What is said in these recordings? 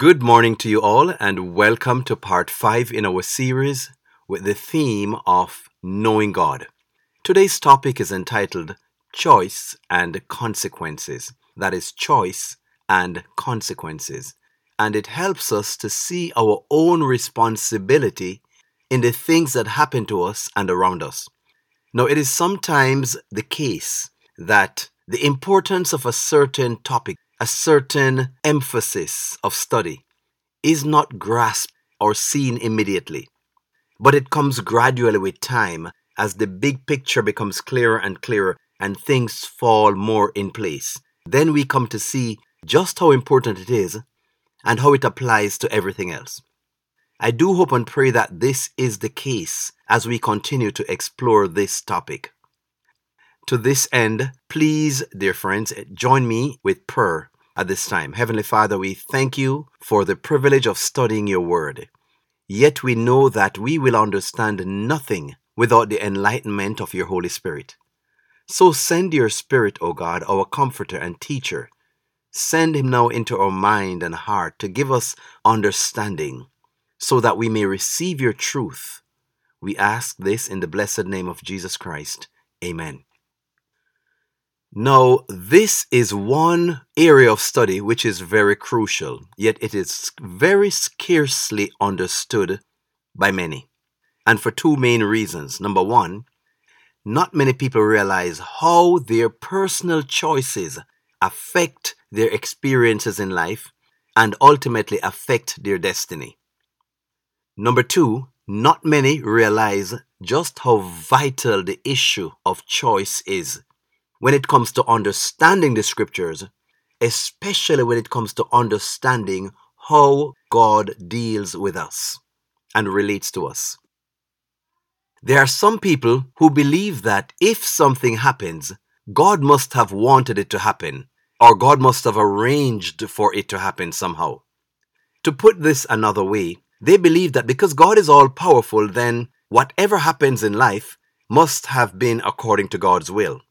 Good morning to you all, and welcome to part 5 in our series with the theme of Knowing God. Today's topic is entitled Choice and Consequences. That is, choice and consequences. And it helps us to see our own responsibility in the things that happen to us and around us. Now, it is sometimes the case that the importance of a certain topic a certain emphasis of study is not grasped or seen immediately, but it comes gradually with time as the big picture becomes clearer and clearer and things fall more in place. Then we come to see just how important it is and how it applies to everything else. I do hope and pray that this is the case as we continue to explore this topic. To this end, please, dear friends, join me with prayer at this time. Heavenly Father, we thank you for the privilege of studying your word. Yet we know that we will understand nothing without the enlightenment of your Holy Spirit. So send your Spirit, O God, our comforter and teacher. Send him now into our mind and heart to give us understanding, so that we may receive your truth. We ask this in the blessed name of Jesus Christ. Amen. Now, this is one area of study which is very crucial, yet it is very scarcely understood by many. And for two main reasons. Number one, not many people realize how their personal choices affect their experiences in life and ultimately affect their destiny. Number two, not many realize just how vital the issue of choice is when it comes to understanding the scriptures, especially when it comes to understanding how God deals with us and relates to us. There are some people who believe that if something happens, God must have wanted it to happen, or God must have arranged for it to happen somehow. To put this another way, they believe that because God is all powerful, then whatever happens in life must have been according to God's will.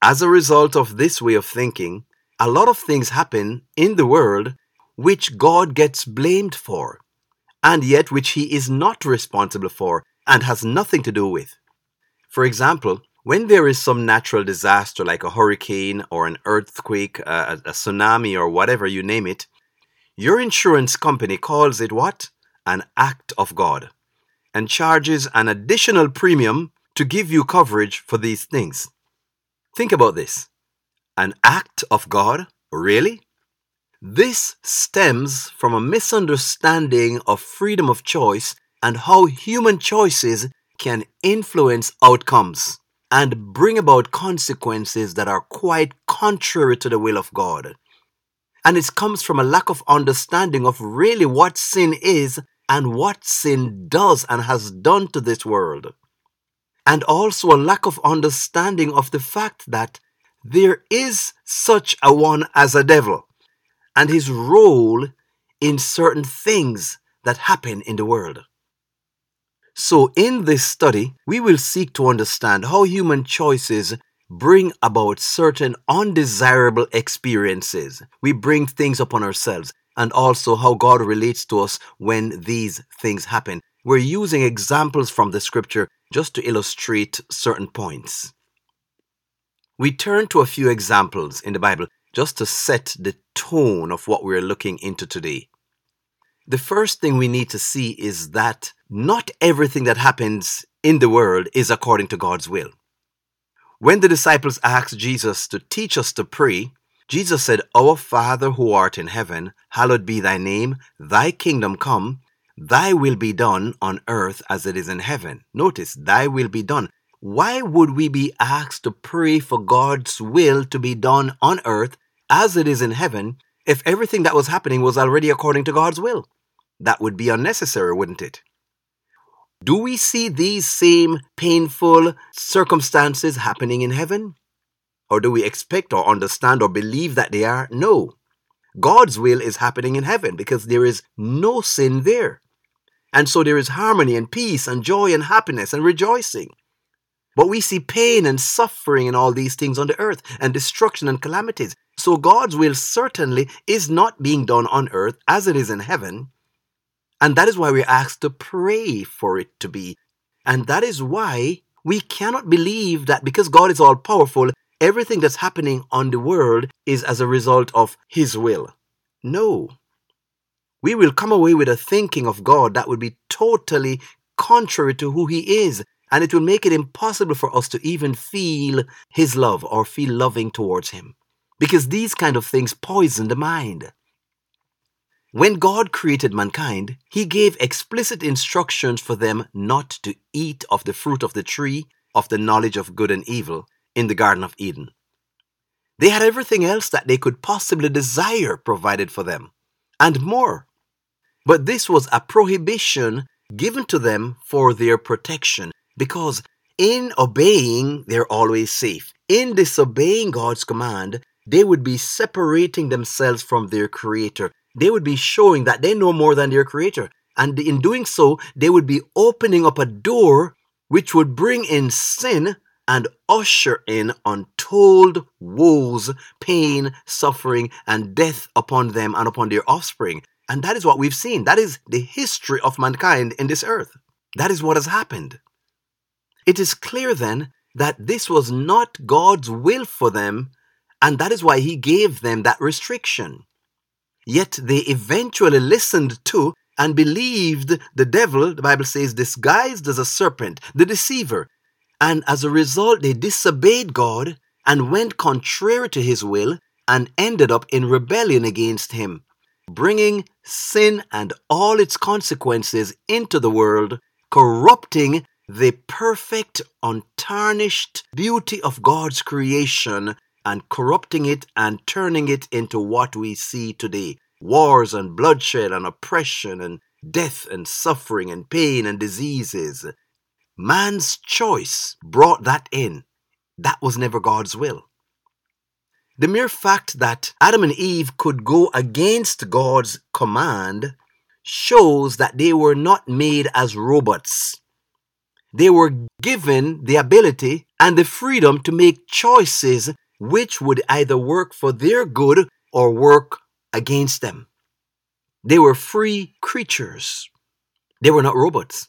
As a result of this way of thinking, a lot of things happen in the world which God gets blamed for, and yet which He is not responsible for and has nothing to do with. For example, when there is some natural disaster like a hurricane or an earthquake, a, a, tsunami, or whatever you name it, your insurance company calls it what? An act of God, and charges an additional premium to give you coverage for these things. Think about this. An act of God? Really? This stems from a misunderstanding of freedom of choice and how human choices can influence outcomes and bring about consequences that are quite contrary to the will of God. And it comes from a lack of understanding of really what sin is and what sin does and has done to this world and also a lack of understanding of the fact that there is such a one as a devil and his role in certain things that happen in the world. So, in this study, we will seek to understand how human choices bring about certain undesirable experiences. We bring things upon ourselves, and also how God relates to us when these things happen. We're using examples from the scripture just to illustrate certain points. We turn to a few examples in the Bible just to set the tone of what we're looking into today. The first thing we need to see is that not everything that happens in the world is according to God's will. When the disciples asked Jesus to teach us to pray, Jesus said, Our Father who art in heaven, hallowed be thy name, thy kingdom come, Thy will be done on earth as it is in heaven. Notice, Thy will be done. Why would we be asked to pray for God's will to be done on earth as it is in heaven if everything that was happening was already according to God's will? That would be unnecessary, wouldn't it? Do we see these same painful circumstances happening in heaven? Or do we expect or understand or believe that they are? No. God's will is happening in heaven because there is no sin there. And so there is harmony and peace and joy and happiness and rejoicing. But we see pain and suffering and all these things on the earth and destruction and calamities. So God's will certainly is not being done on earth as it is in heaven. And that is why we're asked to pray for it to be. And that is why we cannot believe that because God is all powerful, everything that's happening on the world is as a result of His will. No. We will come away with a thinking of God that would be totally contrary to who He is, and it will make it impossible for us to even feel His love or feel loving towards Him. Because these kind of things poison the mind. When God created mankind, He gave explicit instructions for them not to eat of the fruit of the tree of the knowledge of good and evil in the Garden of Eden. They had everything else that they could possibly desire provided for them, and more. But this was a prohibition given to them for their protection, because in obeying, they're always safe. In disobeying God's command, they would be separating themselves from their Creator. They would be showing that they know more than their Creator. And in doing so, they would be opening up a door which would bring in sin and usher in untold woes, pain, suffering, and death upon them and upon their offspring. And that is what we've seen. That is the history of mankind in this earth. That is what has happened. It is clear then that this was not God's will for them, and that is why He gave them that restriction. Yet they eventually listened to and believed the devil, the Bible says, disguised as a serpent, the deceiver, and as a result, they disobeyed God and went contrary to his will and ended up in rebellion against him, bringing sin and all its consequences into the world, corrupting the perfect, untarnished beauty of God's creation and corrupting it and turning it into what we see today wars and bloodshed and oppression and death and suffering and pain and diseases Man's choice brought that in. That was never God's will. The mere fact that Adam and Eve could go against God's command shows that they were not made as robots. They were given the ability and the freedom to make choices which would either work for their good or work against them. They were free creatures. They were not robots.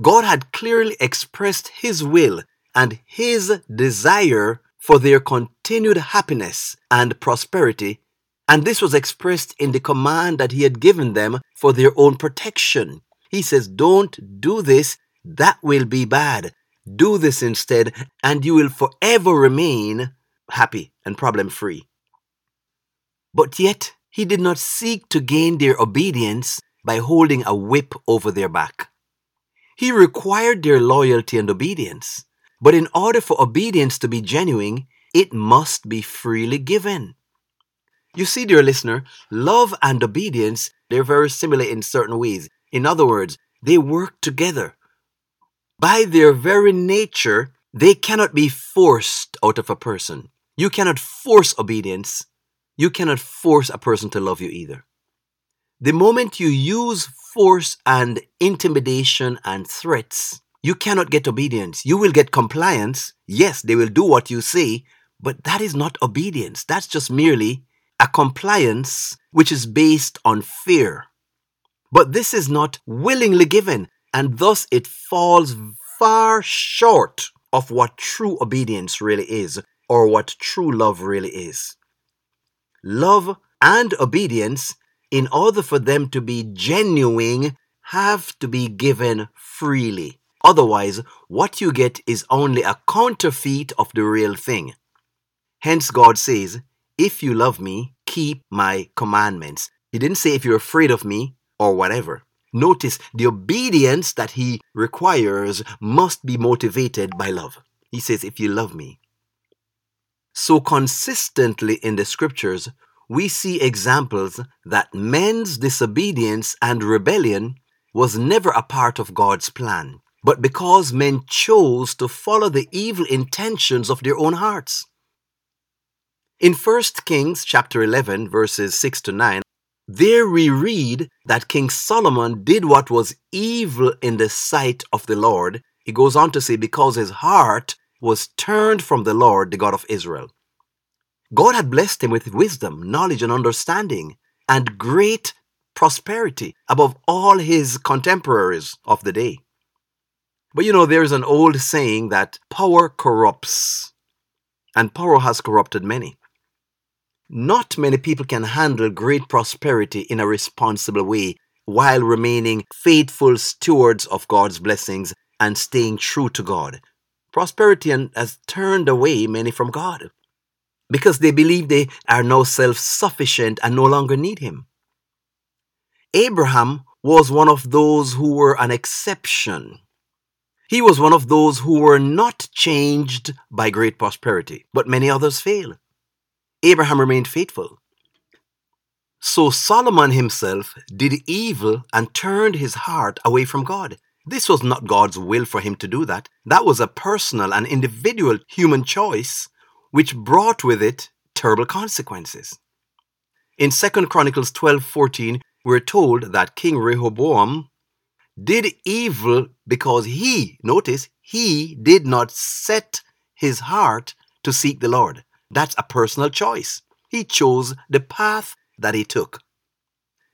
God had clearly expressed His will and His desire for their continued happiness and prosperity, and this was expressed in the command that He had given them for their own protection. He says, Don't do this, that will be bad. Do this instead, and you will forever remain happy and problem free. But yet, He did not seek to gain their obedience by holding a whip over their back. He required their loyalty and obedience. But in order for obedience to be genuine, it must be freely given. You see, dear listener, love and obedience, they're very similar in certain ways. In other words, they work together. By their very nature, they cannot be forced out of a person. You cannot force obedience. You cannot force a person to love you either. The moment you use force and intimidation and threats, you cannot get obedience. You will get compliance. Yes, they will do what you say, but that is not obedience. That's just merely a compliance which is based on fear. But this is not willingly given, and thus it falls far short of what true obedience really is, or what true love really is. Love and obedience in order for them to be genuine, have to be given freely. Otherwise, what you get is only a counterfeit of the real thing. Hence, God says, If you love me, keep my commandments. He didn't say if you're afraid of me or whatever. Notice the obedience that he requires must be motivated by love. He says, If you love me. So consistently in the scriptures, we see examples that men's disobedience and rebellion was never a part of God's plan, but because men chose to follow the evil intentions of their own hearts. In 1 Kings chapter 11 verses 6 to 9, there we read that King Solomon did what was evil in the sight of the Lord. He goes on to say because his heart was turned from the Lord, the God of Israel. God had blessed him with wisdom, knowledge, and understanding, and great prosperity above all his contemporaries of the day. But you know, there's an old saying that power corrupts, and power has corrupted many. Not many people can handle great prosperity in a responsible way while remaining faithful stewards of God's blessings and staying true to God. Prosperity has turned away many from God because they believe they are now self sufficient and no longer need Him. Abraham was one of those who were an exception. He was one of those who were not changed by great prosperity, but many others failed. Abraham remained faithful. So Solomon himself did evil and turned his heart away from God. This was not God's will for him to do that. That was a personal and individual human choice which brought with it terrible consequences. In 2 Chronicles 12:14, we're told that King Rehoboam did evil because he, notice, he did not set his heart to seek the Lord. That's a personal choice. He chose the path that he took.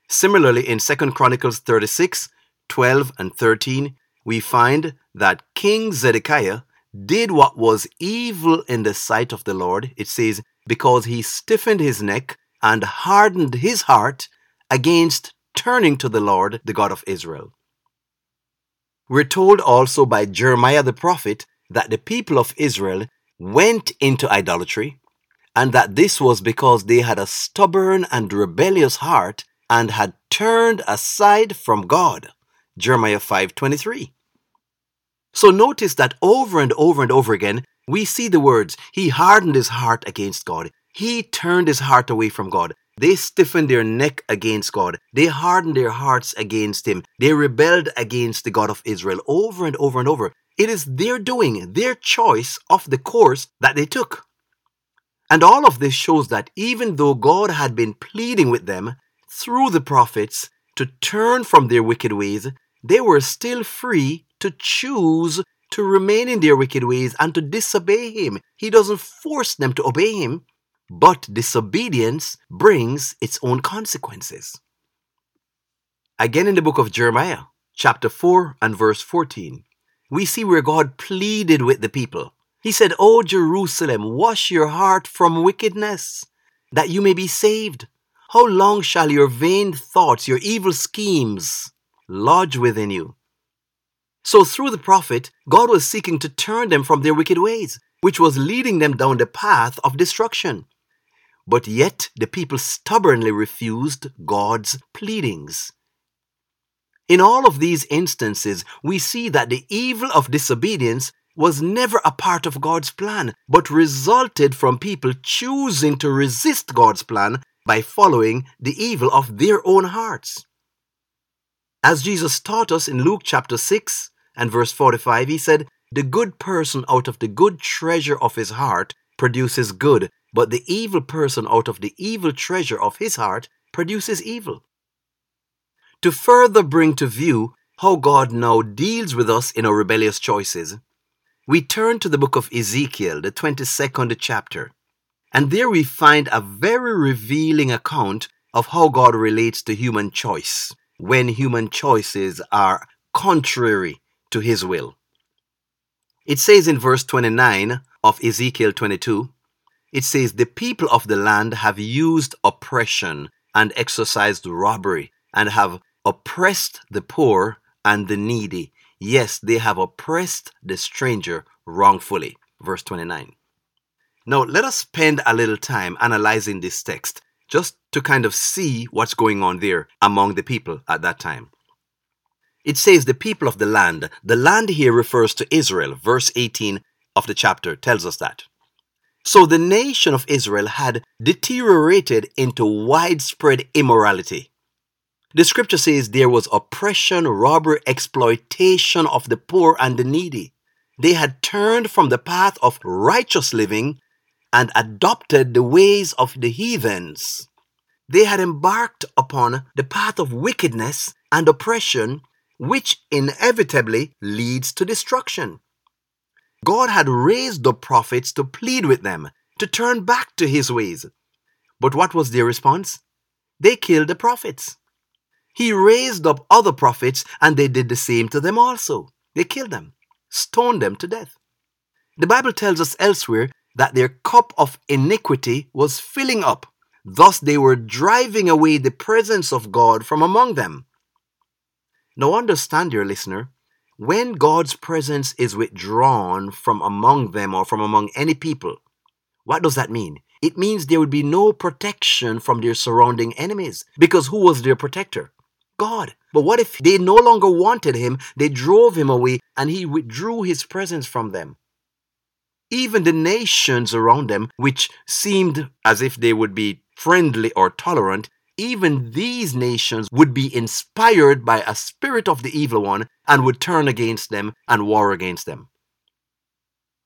Similarly, in 2 Chronicles 36, 12, and 13, we find that King Zedekiah did what was evil in the sight of the Lord. It says, because he stiffened his neck and hardened his heart against turning to the Lord, the God of Israel. We're told also by Jeremiah the prophet that the people of Israel went into idolatry and that this was because they had a stubborn and rebellious heart and had turned aside from God. Jeremiah 5:23. So notice that over and over and over again we see the words he hardened his heart against God. He turned his heart away from God. They stiffened their neck against God. They hardened their hearts against him. They rebelled against the God of Israel over and over and over. It is their doing, their choice of the course that they took. And all of this shows that even though God had been pleading with them through the prophets to turn from their wicked ways, they were still free to choose to remain in their wicked ways and to disobey Him. He doesn't force them to obey Him, but disobedience brings its own consequences. Again, in the book of Jeremiah, chapter 4 and verse 14, we see where God pleaded with the people he said, O Jerusalem, wash your heart from wickedness, that you may be saved. How long shall your vain thoughts, your evil schemes, lodge within you? So, through the prophet, God was seeking to turn them from their wicked ways, which was leading them down the path of destruction. But yet, the people stubbornly refused God's pleadings. In all of these instances, we see that the evil of disobedience was never a part of God's plan, but resulted from people choosing to resist God's plan by following the evil of their own hearts. As Jesus taught us in Luke chapter 6 and verse 45, he said, The good person out of the good treasure of his heart produces good, but the evil person out of the evil treasure of his heart produces evil. To further bring to view how God now deals with us in our rebellious choices, we turn to the book of Ezekiel, the 22nd chapter, and there we find a very revealing account of how God relates to human choice when human choices are contrary to his will. It says in verse 29 of Ezekiel 22, it says, The people of the land have used oppression and exercised robbery and have oppressed the poor and the needy Yes, they have oppressed the stranger wrongfully. Verse 29. Now, let us spend a little time analyzing this text just to kind of see what's going on there among the people at that time. It says the people of the land. The land here refers to Israel. Verse 18 of the chapter tells us that. So the nation of Israel had deteriorated into widespread immorality. The scripture says there was oppression, robbery, exploitation of the poor and the needy. They had turned from the path of righteous living and adopted the ways of the heathens. They had embarked upon the path of wickedness and oppression, which inevitably leads to destruction. God had raised the prophets to plead with them, to turn back to his ways. But what was their response? They killed the prophets. He raised up other prophets and they did the same to them also. They killed them, stoned them to death. The Bible tells us elsewhere that their cup of iniquity was filling up. Thus they were driving away the presence of God from among them. Now understand, dear listener, when God's presence is withdrawn from among them or from among any people, what does that mean? It means there would be no protection from their surrounding enemies. Because who was their protector? God. But what if they no longer wanted him? They drove him away and he withdrew his presence from them. Even the nations around them, which seemed as if they would be friendly or tolerant, even these nations would be inspired by a spirit of the evil one and would turn against them and war against them.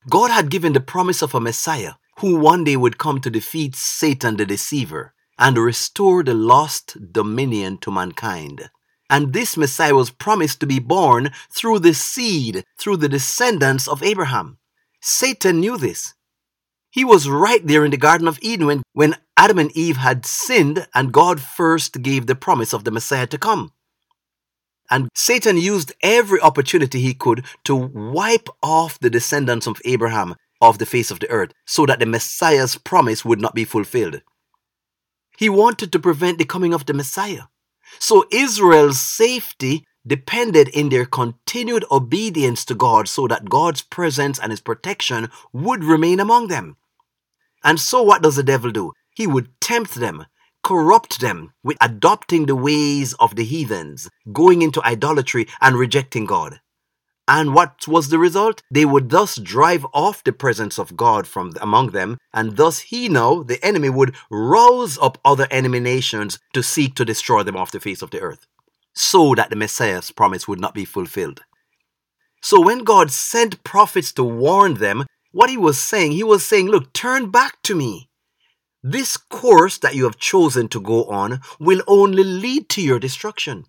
God had given the promise of a Messiah who one day would come to defeat Satan the deceiver and restore the lost dominion to mankind. And this Messiah was promised to be born through the seed, through the descendants of Abraham. Satan knew this. He was right there in the Garden of Eden when, when Adam and Eve had sinned and God first gave the promise of the Messiah to come. And Satan used every opportunity he could to wipe off the descendants of Abraham off the face of the earth so that the Messiah's promise would not be fulfilled. He wanted to prevent the coming of the Messiah. So Israel's safety depended in their continued obedience to God so that God's presence and his protection would remain among them. And so what does the devil do? He would tempt them, corrupt them with adopting the ways of the heathens, going into idolatry and rejecting God. And what was the result? They would thus drive off the presence of God from among them, and thus he now, the enemy, would rouse up other enemy nations to seek to destroy them off the face of the earth, so that the Messiah's promise would not be fulfilled. So when God sent prophets to warn them, what he was saying, he was saying, Look, turn back to me. This course that you have chosen to go on will only lead to your destruction.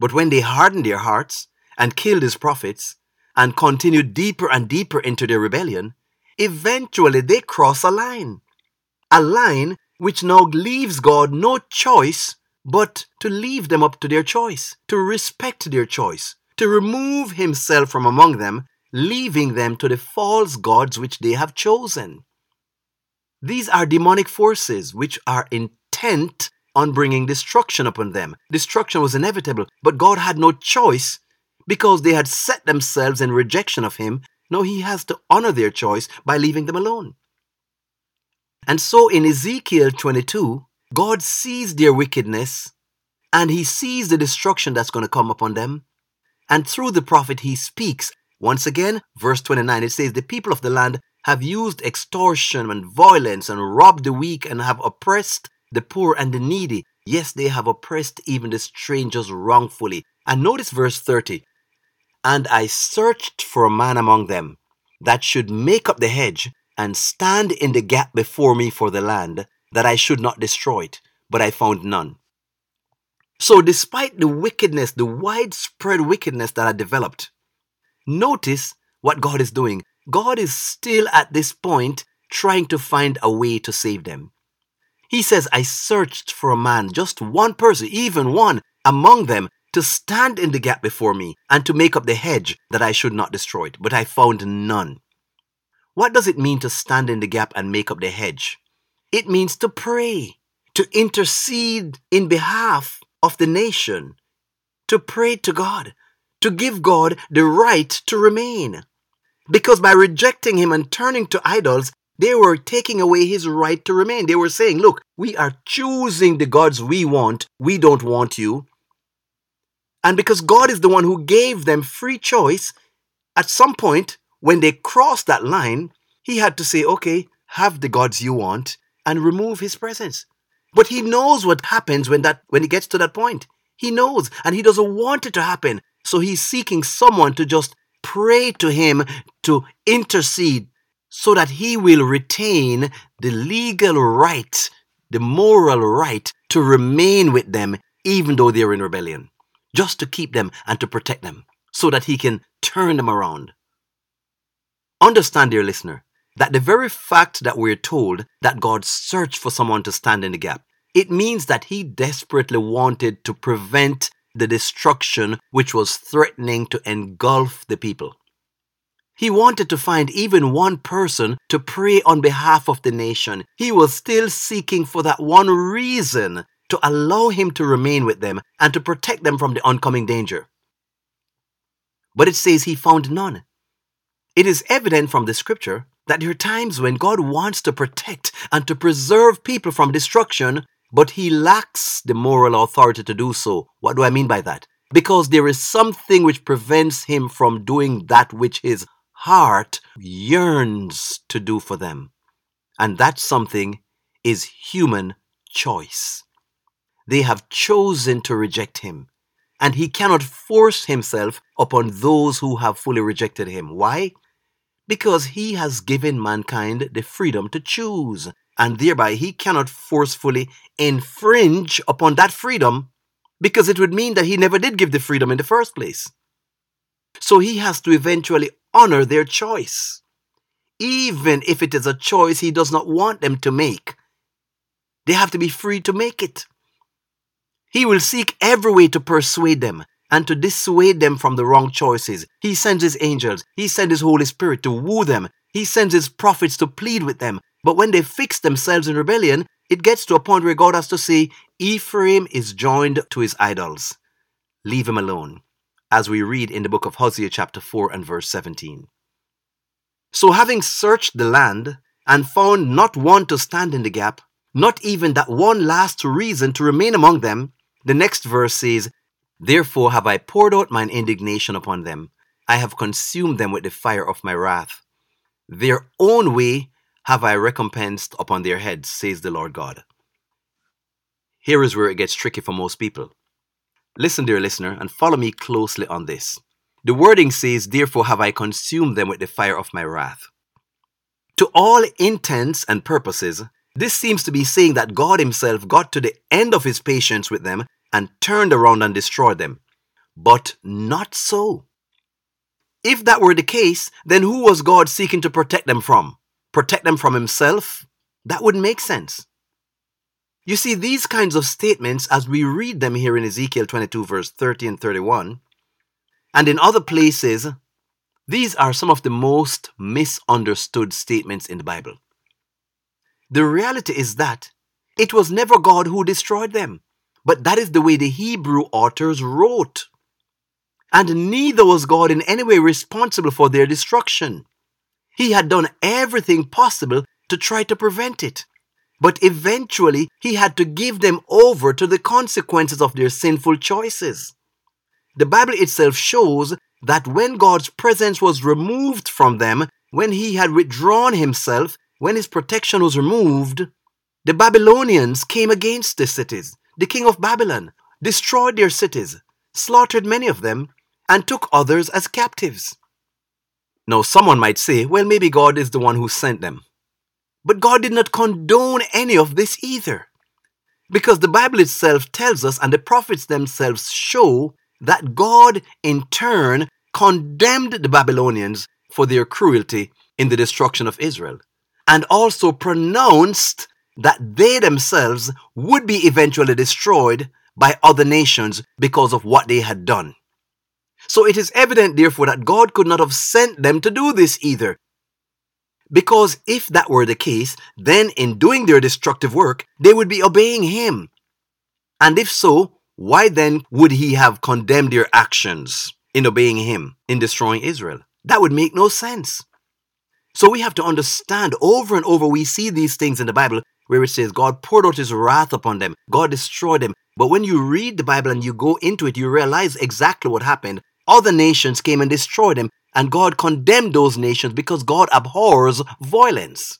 But when they hardened their hearts, and killed his prophets and continued deeper and deeper into their rebellion, eventually they cross a line. A line which now leaves God no choice but to leave them up to their choice, to respect their choice, to remove himself from among them, leaving them to the false gods which they have chosen. These are demonic forces which are intent on bringing destruction upon them. Destruction was inevitable, but God had no choice because they had set themselves in rejection of him, now he has to honor their choice by leaving them alone. And so in Ezekiel 22, God sees their wickedness and he sees the destruction that's going to come upon them. And through the prophet, he speaks. Once again, verse 29, it says, The people of the land have used extortion and violence and robbed the weak and have oppressed the poor and the needy. Yes, they have oppressed even the strangers wrongfully. And notice verse 30 and I searched for a man among them that should make up the hedge and stand in the gap before me for the land, that I should not destroy it, but I found none. So, despite the wickedness, the widespread wickedness that had developed, notice what God is doing. God is still at this point trying to find a way to save them. He says, I searched for a man, just one person, even one among them to stand in the gap before me and to make up the hedge that I should not destroy it, but I found none. What does it mean to stand in the gap and make up the hedge? It means to pray, to intercede in behalf of the nation, to pray to God, to give God the right to remain. Because by rejecting Him and turning to idols, they were taking away His right to remain. They were saying, Look, we are choosing the gods we want. We don't want you. And because God is the one who gave them free choice, at some point, when they crossed that line, he had to say, okay, have the gods you want and remove his presence. But he knows what happens when that when he gets to that point. He knows and he doesn't want it to happen. So he's seeking someone to just pray to him to intercede so that he will retain the legal right, the moral right to remain with them even though they're in rebellion just to keep them and to protect them so that he can turn them around. Understand, dear listener, that the very fact that we're told that God searched for someone to stand in the gap, it means that he desperately wanted to prevent the destruction which was threatening to engulf the people. He wanted to find even one person to pray on behalf of the nation. He was still seeking for that one reason to allow him to remain with them and to protect them from the oncoming danger. But it says he found none. It is evident from the scripture that there are times when God wants to protect and to preserve people from destruction, but he lacks the moral authority to do so. What do I mean by that? Because there is something which prevents him from doing that which his heart yearns to do for them. And that something is human choice. They have chosen to reject him, and he cannot force himself upon those who have fully rejected him. Why? Because he has given mankind the freedom to choose, and thereby he cannot forcefully infringe upon that freedom because it would mean that he never did give the freedom in the first place. So he has to eventually honor their choice, even if it is a choice he does not want them to make. They have to be free to make it. He will seek every way to persuade them and to dissuade them from the wrong choices. He sends his angels, he sends his Holy Spirit to woo them, he sends his prophets to plead with them. But when they fix themselves in rebellion, it gets to a point where God has to say, Ephraim is joined to his idols. Leave him alone as we read in the book of Hosea, chapter 4 and verse 17. So, having searched the land and found not one to stand in the gap, not even that one last reason to remain among them, the next verse says, Therefore have I poured out mine indignation upon them. I have consumed them with the fire of my wrath. Their own way have I recompensed upon their heads, says the Lord God. Here is where it gets tricky for most people. Listen, dear listener, and follow me closely on this. The wording says, Therefore have I consumed them with the fire of my wrath. To all intents and purposes, this seems to be saying that God Himself got to the end of His patience with them and turned around and destroyed them. But not so. If that were the case, then who was God seeking to protect them from? Protect them from Himself? That would make sense. You see, these kinds of statements, as we read them here in Ezekiel 22, verse 30 and 31, and in other places, these are some of the most misunderstood statements in the Bible. The reality is that it was never God who destroyed them, but that is the way the Hebrew authors wrote. And neither was God in any way responsible for their destruction. He had done everything possible to try to prevent it. But eventually, he had to give them over to the consequences of their sinful choices. The Bible itself shows that when God's presence was removed from them, when he had withdrawn himself, when his protection was removed, the Babylonians came against the cities. The king of Babylon destroyed their cities, slaughtered many of them, and took others as captives. Now, someone might say, well, maybe God is the one who sent them. But God did not condone any of this either. Because the Bible itself tells us, and the prophets themselves show, that God in turn condemned the Babylonians for their cruelty in the destruction of Israel, and also pronounced that they themselves would be eventually destroyed by other nations because of what they had done. So it is evident, therefore, that God could not have sent them to do this either, because if that were the case, then in doing their destructive work, they would be obeying him. And if so, why then would he have condemned their actions in obeying him in destroying Israel? That would make no sense. So we have to understand over and over we see these things in the Bible where it says God poured out his wrath upon them, God destroyed them. But when you read the Bible and you go into it, you realize exactly what happened. Other nations came and destroyed them, and God condemned those nations because God abhors violence.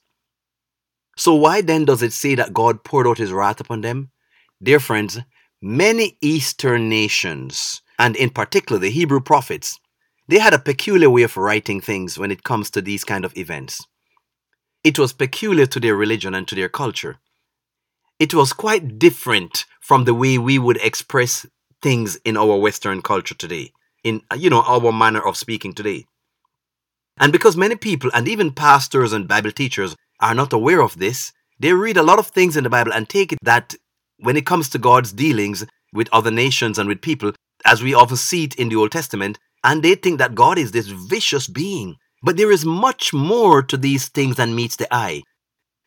So, why then does it say that God poured out his wrath upon them? Dear friends, many Eastern nations, and in particular the Hebrew prophets, they had a peculiar way of writing things when it comes to these kind of events. It was peculiar to their religion and to their culture. It was quite different from the way we would express things in our Western culture today in uh, you know our manner of speaking today. And because many people, and even pastors and Bible teachers, are not aware of this, they read a lot of things in the Bible and take it that when it comes to God's dealings with other nations and with people, as we often see it in the Old Testament, and they think that God is this vicious being. But there is much more to these things than meets the eye.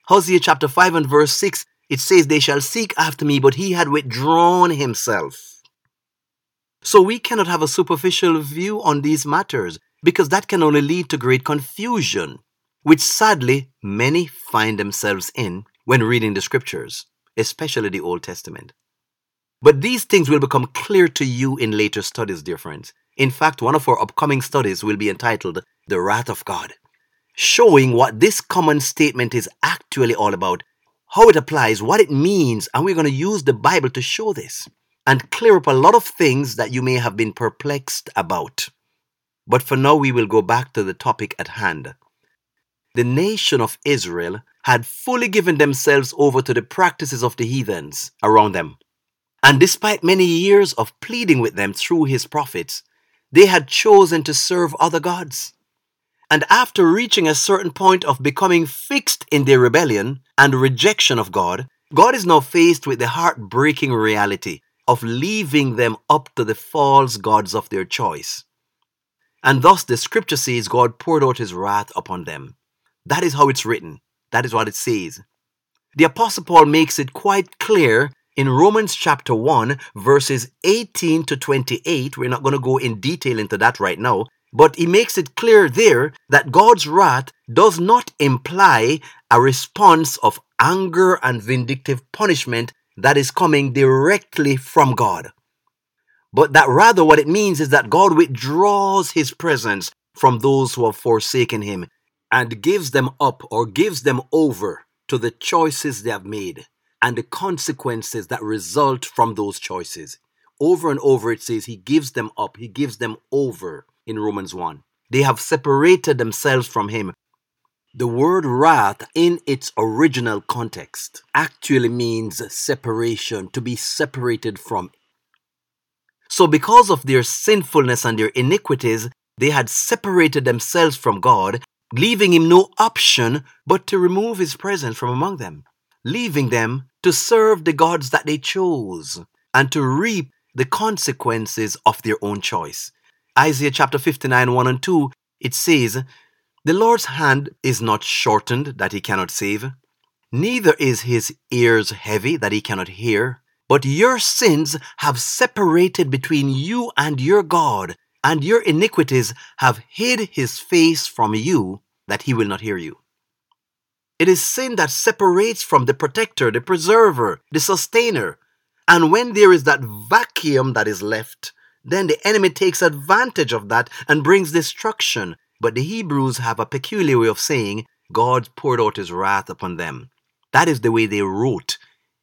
Hosea chapter 5 and verse 6, it says, They shall seek after me, but he had withdrawn himself. So we cannot have a superficial view on these matters because that can only lead to great confusion, which sadly many find themselves in when reading the scriptures, especially the Old Testament. But these things will become clear to you in later studies, dear friends. In fact, one of our upcoming studies will be entitled The Wrath of God, showing what this common statement is actually all about, how it applies, what it means, and we're going to use the Bible to show this and clear up a lot of things that you may have been perplexed about. But for now, we will go back to the topic at hand. The nation of Israel had fully given themselves over to the practices of the heathens around them. And despite many years of pleading with them through his prophets, they had chosen to serve other gods. And after reaching a certain point of becoming fixed in their rebellion and rejection of God, God is now faced with the heartbreaking reality of leaving them up to the false gods of their choice. And thus the scripture says God poured out his wrath upon them. That is how it's written. That is what it says. The Apostle Paul makes it quite clear in Romans chapter 1, verses 18 to 28. We're not going to go in detail into that right now, but he makes it clear there that God's wrath does not imply a response of anger and vindictive punishment that is coming directly from God but that rather what it means is that God withdraws his presence from those who have forsaken him and gives them up or gives them over to the choices they have made and the consequences that result from those choices. Over and over it says he gives them up, he gives them over in Romans 1. They have separated themselves from him. The word wrath in its original context actually means separation, to be separated from. So, because of their sinfulness and their iniquities, they had separated themselves from God, leaving him no option but to remove his presence from among them, leaving them to serve the gods that they chose and to reap the consequences of their own choice. Isaiah chapter 59, 1 and 2, it says, The Lord's hand is not shortened that he cannot save, neither is his ears heavy that he cannot hear. But your sins have separated between you and your God, and your iniquities have hid his face from you that he will not hear you. It is sin that separates from the protector, the preserver, the sustainer. And when there is that vacuum that is left, then the enemy takes advantage of that and brings destruction. But the Hebrews have a peculiar way of saying God poured out his wrath upon them. That is the way they wrote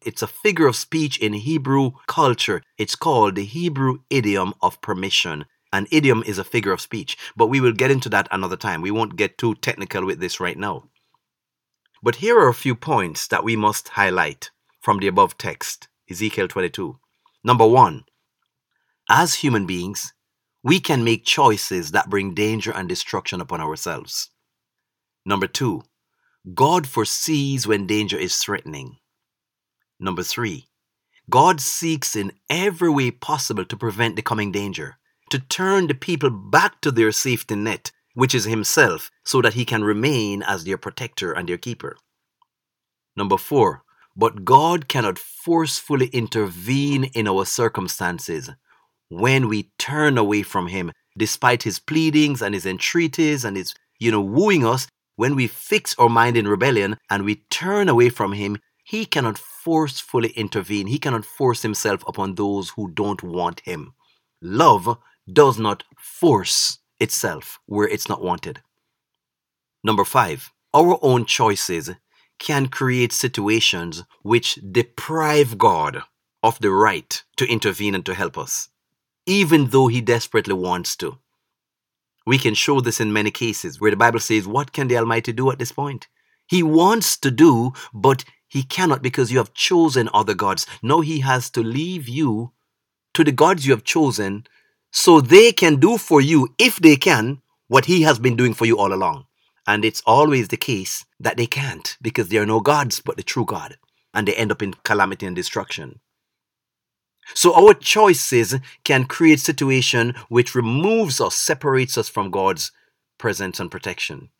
it's a figure of speech in Hebrew culture. It's called the Hebrew idiom of permission. An idiom is a figure of speech, but we will get into that another time. We won't get too technical with this right now. But here are a few points that we must highlight from the above text, Ezekiel 22. Number one, as human beings, we can make choices that bring danger and destruction upon ourselves. Number two, God foresees when danger is threatening. Number three, God seeks in every way possible to prevent the coming danger, to turn the people back to their safety net, which is Himself, so that He can remain as their protector and their keeper. Number four, but God cannot forcefully intervene in our circumstances when we turn away from Him, despite His pleadings and His entreaties and His, you know, wooing us. When we fix our mind in rebellion and we turn away from Him, he cannot forcefully intervene. He cannot force himself upon those who don't want him. Love does not force itself where it's not wanted. Number five, our own choices can create situations which deprive God of the right to intervene and to help us, even though He desperately wants to. We can show this in many cases where the Bible says, What can the Almighty do at this point? He wants to do, but he cannot because you have chosen other gods. No, he has to leave you to the gods you have chosen so they can do for you, if they can, what He has been doing for you all along. And it's always the case that they can't because there are no gods but the true God. And they end up in calamity and destruction. So our choices can create situation which removes or separates us from God's presence and protection.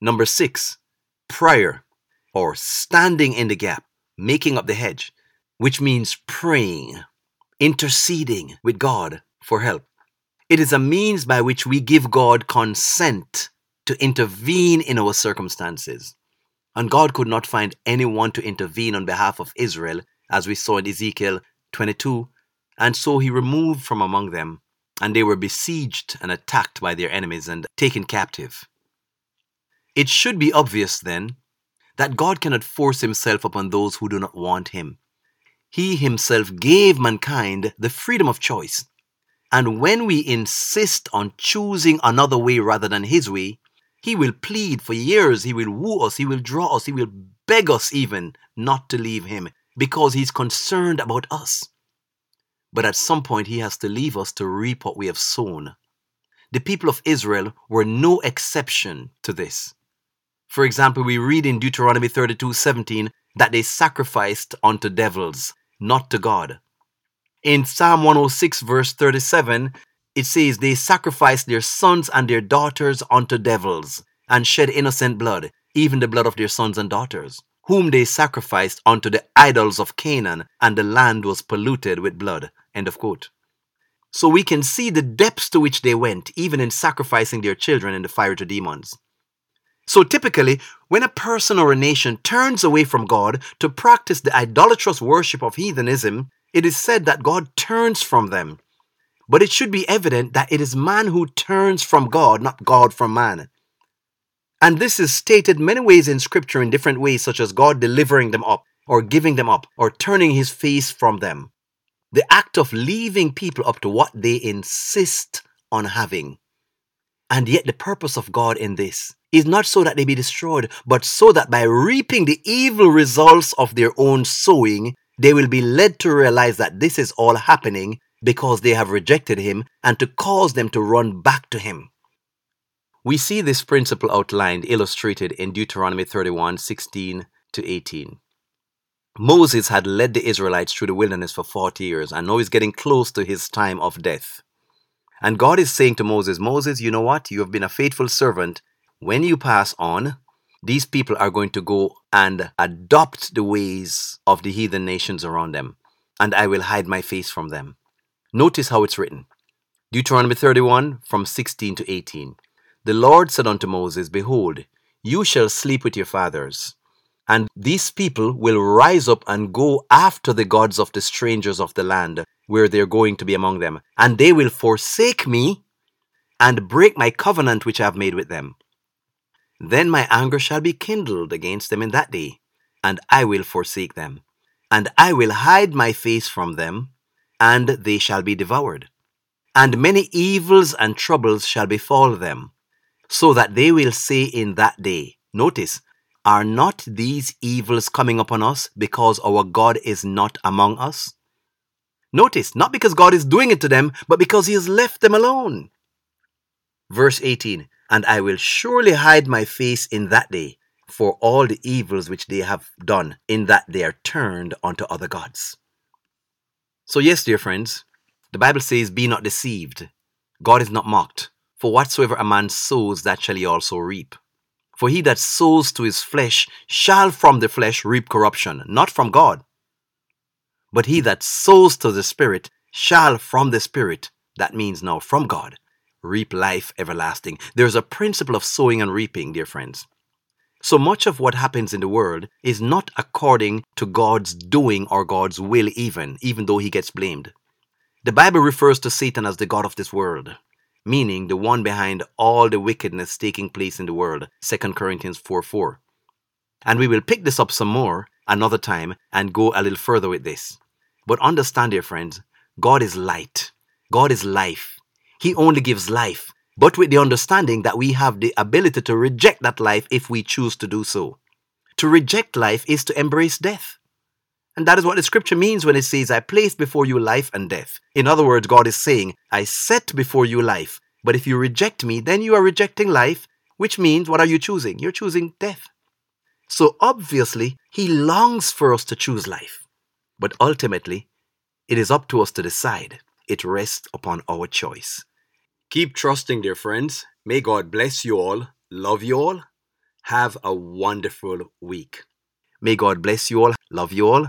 Number six, prayer or standing in the gap, making up the hedge, which means praying, interceding with God for help. It is a means by which we give God consent to intervene in our circumstances. And God could not find anyone to intervene on behalf of Israel, as we saw in Ezekiel 22. And so he removed from among them, and they were besieged and attacked by their enemies and taken captive. It should be obvious then that God cannot force himself upon those who do not want him. He himself gave mankind the freedom of choice. And when we insist on choosing another way rather than his way, he will plead for years, he will woo us, he will draw us, he will beg us even not to leave him because he's concerned about us. But at some point, he has to leave us to reap what we have sown. The people of Israel were no exception to this. For example, we read in Deuteronomy 32 17 that they sacrificed unto devils, not to God. In Psalm 106, verse 37, it says, They sacrificed their sons and their daughters unto devils, and shed innocent blood, even the blood of their sons and daughters whom they sacrificed unto the idols of Canaan, and the land was polluted with blood. End of quote. So we can see the depths to which they went, even in sacrificing their children in the fire to demons. So typically, when a person or a nation turns away from God to practice the idolatrous worship of heathenism, it is said that God turns from them. But it should be evident that it is man who turns from God, not God from man. And this is stated many ways in scripture in different ways, such as God delivering them up, or giving them up, or turning his face from them. The act of leaving people up to what they insist on having. And yet, the purpose of God in this is not so that they be destroyed, but so that by reaping the evil results of their own sowing, they will be led to realize that this is all happening because they have rejected Him and to cause them to run back to Him. We see this principle outlined, illustrated in Deuteronomy 31 16 to 18. Moses had led the Israelites through the wilderness for 40 years, and now he's getting close to his time of death. And God is saying to Moses, Moses, you know what? You have been a faithful servant. When you pass on, these people are going to go and adopt the ways of the heathen nations around them, and I will hide my face from them. Notice how it's written Deuteronomy 31 from 16 to 18. The Lord said unto Moses, Behold, you shall sleep with your fathers, and these people will rise up and go after the gods of the strangers of the land where they are going to be among them, and they will forsake me and break my covenant which I have made with them. Then my anger shall be kindled against them in that day, and I will forsake them, and I will hide my face from them, and they shall be devoured. And many evils and troubles shall befall them so that they will say in that day, notice, are not these evils coming upon us because our God is not among us? Notice, not because God is doing it to them, but because he has left them alone. Verse 18, and I will surely hide my face in that day for all the evils which they have done, in that they are turned unto other gods. So, yes, dear friends, the Bible says, Be not deceived. God is not mocked. For whatsoever a man sows, that shall he also reap. For he that sows to his flesh shall from the flesh reap corruption, not from God. But he that sows to the Spirit shall from the Spirit, that means now from God, reap life everlasting. There's a principle of sowing and reaping, dear friends. So much of what happens in the world is not according to God's doing or God's will, even, even though he gets blamed. The Bible refers to Satan as the God of this world meaning the one behind all the wickedness taking place in the world. 2 Corinthians 4 4. And we will pick this up some more another time and go a little further with this. But understand, dear friends, God is light. God is life. He only gives life, but with the understanding that we have the ability to reject that life if we choose to do so. To reject life is to embrace death. And that is what the scripture means when it says, I place before you life and death. In other words, God is saying, I set before you life But if you reject me, then you are rejecting life, which means what are you choosing? You're choosing death. So obviously, he longs for us to choose life. But ultimately, it is up to us to decide. It rests upon our choice. Keep trusting, dear friends. May God bless you all. Love you all. Have a wonderful week. May God bless you all. Love you all.